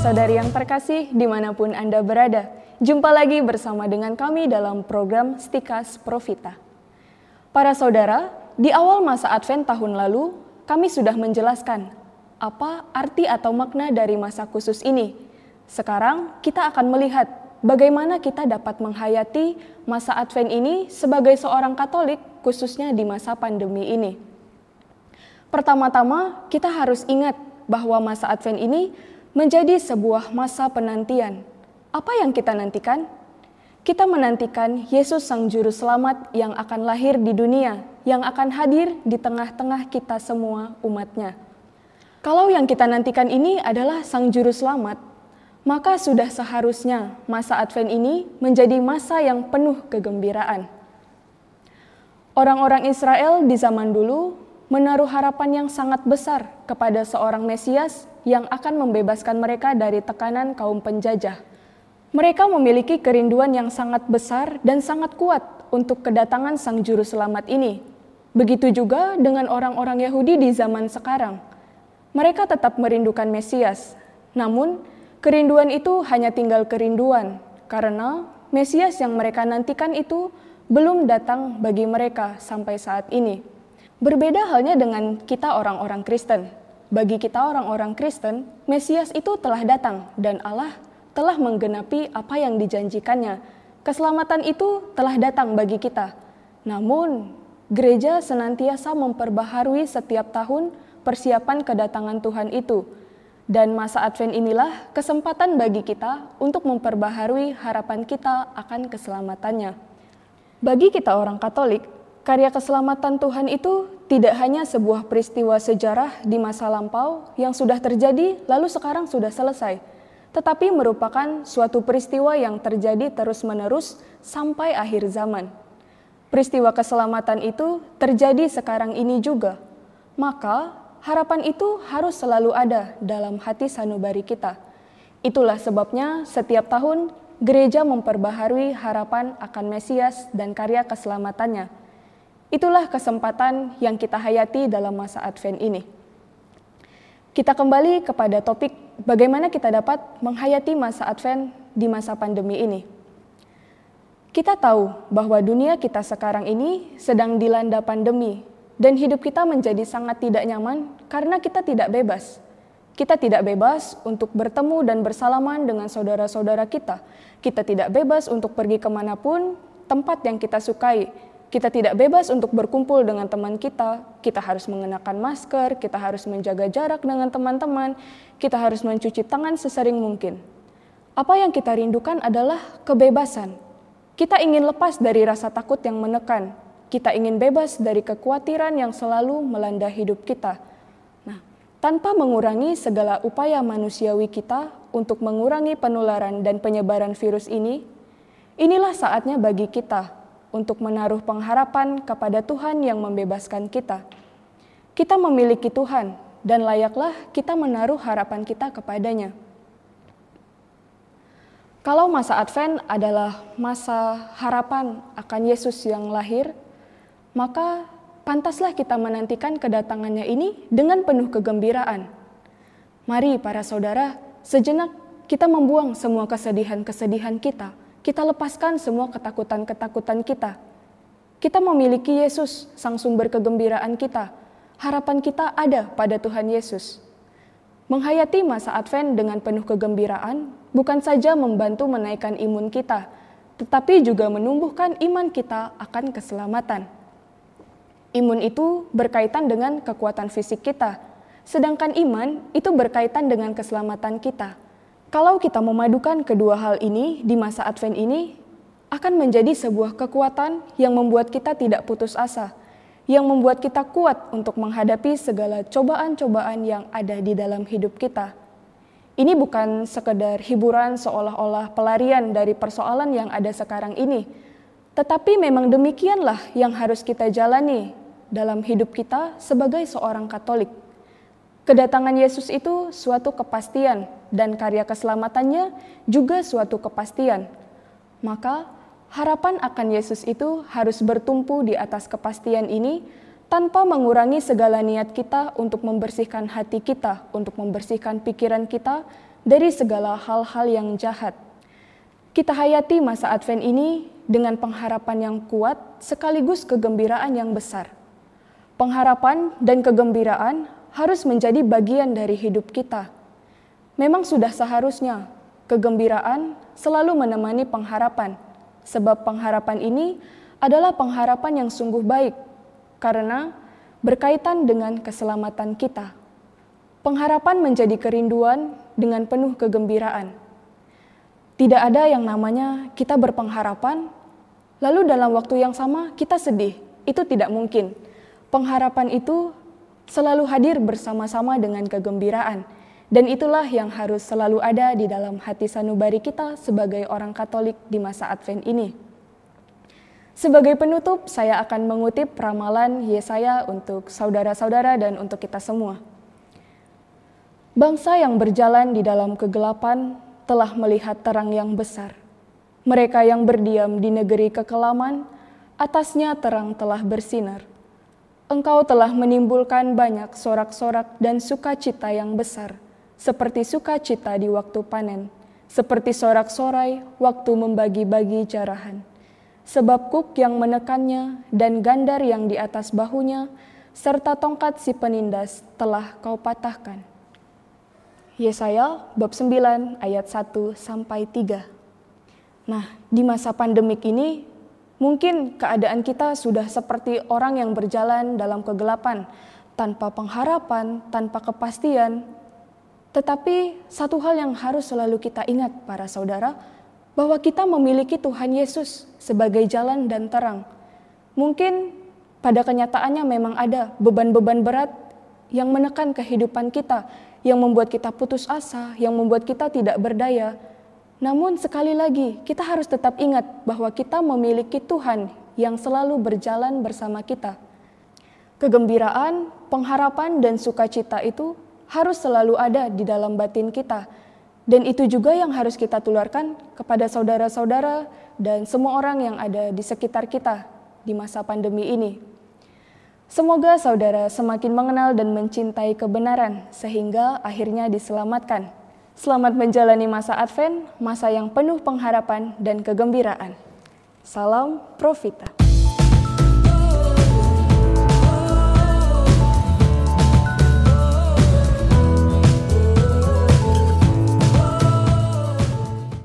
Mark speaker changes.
Speaker 1: saudari yang terkasih di mana pun Anda berada. Jumpa lagi bersama dengan kami dalam program Stikas Profita. Para saudara, di awal masa Advent tahun lalu, kami sudah menjelaskan apa arti atau makna dari masa khusus ini. Sekarang kita akan melihat bagaimana kita dapat menghayati masa Advent ini sebagai seorang Katolik, khususnya di masa pandemi ini. Pertama-tama, kita harus ingat bahwa masa Advent ini menjadi sebuah masa penantian. Apa yang kita nantikan? Kita menantikan Yesus Sang Juru Selamat yang akan lahir di dunia, yang akan hadir di tengah-tengah kita semua umatnya. Kalau yang kita nantikan ini adalah Sang Juru Selamat, maka sudah seharusnya masa Advent ini menjadi masa yang penuh kegembiraan. Orang-orang Israel di zaman dulu menaruh harapan yang sangat besar kepada seorang Mesias yang akan membebaskan mereka dari tekanan kaum penjajah. Mereka memiliki kerinduan yang sangat besar dan sangat kuat untuk kedatangan Sang Juru Selamat ini. Begitu juga dengan orang-orang Yahudi di zaman sekarang. Mereka tetap merindukan Mesias, namun kerinduan itu hanya tinggal kerinduan karena Mesias yang mereka nantikan itu belum datang bagi mereka sampai saat ini. Berbeda halnya dengan kita orang-orang Kristen. Bagi kita orang-orang Kristen, Mesias itu telah datang dan Allah telah menggenapi apa yang dijanjikannya. Keselamatan itu telah datang bagi kita. Namun, gereja senantiasa memperbaharui setiap tahun persiapan kedatangan Tuhan itu. Dan masa Advent inilah kesempatan bagi kita untuk memperbaharui harapan kita akan keselamatannya. Bagi kita orang Katolik, karya keselamatan Tuhan itu tidak hanya sebuah peristiwa sejarah di masa lampau yang sudah terjadi lalu sekarang sudah selesai, tetapi merupakan suatu peristiwa yang terjadi terus-menerus sampai akhir zaman. Peristiwa keselamatan itu terjadi sekarang ini juga, maka harapan itu harus selalu ada dalam hati sanubari kita. Itulah sebabnya setiap tahun gereja memperbaharui harapan akan Mesias dan karya keselamatannya Itulah kesempatan yang kita hayati dalam masa Advent ini. Kita kembali kepada topik bagaimana kita dapat menghayati masa Advent di masa pandemi ini. Kita tahu bahwa dunia kita sekarang ini sedang dilanda pandemi dan hidup kita menjadi sangat tidak nyaman karena kita tidak bebas. Kita tidak bebas untuk bertemu dan bersalaman dengan saudara-saudara kita. Kita tidak bebas untuk pergi ke mana pun tempat yang kita sukai, kita tidak bebas untuk berkumpul dengan teman kita, kita harus mengenakan masker, kita harus menjaga jarak dengan teman-teman, kita harus mencuci tangan sesering mungkin. Apa yang kita rindukan adalah kebebasan. Kita ingin lepas dari rasa takut yang menekan. Kita ingin bebas dari kekhawatiran yang selalu melanda hidup kita. Nah, tanpa mengurangi segala upaya manusiawi kita untuk mengurangi penularan dan penyebaran virus ini, inilah saatnya bagi kita untuk menaruh pengharapan kepada Tuhan yang membebaskan kita. Kita memiliki Tuhan, dan layaklah kita menaruh harapan kita kepadanya. Kalau masa Advent adalah masa harapan akan Yesus yang lahir, maka pantaslah kita menantikan kedatangannya ini dengan penuh kegembiraan. Mari, para saudara, sejenak kita membuang semua kesedihan-kesedihan kita kita lepaskan semua ketakutan-ketakutan kita. Kita memiliki Yesus, sang sumber kegembiraan kita. Harapan kita ada pada Tuhan Yesus. Menghayati masa Advent dengan penuh kegembiraan bukan saja membantu menaikkan imun kita, tetapi juga menumbuhkan iman kita akan keselamatan. Imun itu berkaitan dengan kekuatan fisik kita, sedangkan iman itu berkaitan dengan keselamatan kita. Kalau kita memadukan kedua hal ini di masa Advent ini, akan menjadi sebuah kekuatan yang membuat kita tidak putus asa, yang membuat kita kuat untuk menghadapi segala cobaan-cobaan yang ada di dalam hidup kita. Ini bukan sekedar hiburan seolah-olah pelarian dari persoalan yang ada sekarang ini, tetapi memang demikianlah yang harus kita jalani dalam hidup kita sebagai seorang Katolik. Kedatangan Yesus itu suatu kepastian dan karya keselamatannya juga suatu kepastian. Maka harapan akan Yesus itu harus bertumpu di atas kepastian ini tanpa mengurangi segala niat kita untuk membersihkan hati kita, untuk membersihkan pikiran kita dari segala hal-hal yang jahat. Kita hayati masa Advent ini dengan pengharapan yang kuat sekaligus kegembiraan yang besar. Pengharapan dan kegembiraan harus menjadi bagian dari hidup kita. Memang sudah seharusnya kegembiraan selalu menemani pengharapan, sebab pengharapan ini adalah pengharapan yang sungguh baik karena berkaitan dengan keselamatan kita. Pengharapan menjadi kerinduan dengan penuh kegembiraan. Tidak ada yang namanya kita berpengharapan, lalu dalam waktu yang sama kita sedih. Itu tidak mungkin. Pengharapan itu selalu hadir bersama-sama dengan kegembiraan. Dan itulah yang harus selalu ada di dalam hati sanubari kita sebagai orang Katolik di masa Advent ini. Sebagai penutup, saya akan mengutip ramalan Yesaya untuk saudara-saudara dan untuk kita semua. Bangsa yang berjalan di dalam kegelapan telah melihat terang yang besar. Mereka yang berdiam di negeri kekelaman, atasnya terang telah bersinar. Engkau telah menimbulkan banyak sorak-sorak dan sukacita yang besar, seperti sukacita di waktu panen, seperti sorak-sorai waktu membagi-bagi jarahan. Sebab kuk yang menekannya dan gandar yang di atas bahunya, serta tongkat si penindas telah kau patahkan. Yesaya bab 9 ayat 1 sampai 3. Nah, di masa pandemik ini mungkin keadaan kita sudah seperti orang yang berjalan dalam kegelapan, tanpa pengharapan, tanpa kepastian. Tetapi satu hal yang harus selalu kita ingat para saudara, bahwa kita memiliki Tuhan Yesus sebagai jalan dan terang. Mungkin pada kenyataannya memang ada beban-beban berat yang menekan kehidupan kita, yang membuat kita putus asa, yang membuat kita tidak berdaya. Namun, sekali lagi, kita harus tetap ingat bahwa kita memiliki Tuhan yang selalu berjalan bersama kita. Kegembiraan, pengharapan, dan sukacita itu harus selalu ada di dalam batin kita, dan itu juga yang harus kita tularkan kepada saudara-saudara dan semua orang yang ada di sekitar kita di masa pandemi ini. Semoga saudara semakin mengenal dan mencintai kebenaran, sehingga akhirnya diselamatkan. Selamat menjalani masa Advent, masa yang penuh pengharapan dan kegembiraan. Salam Profita.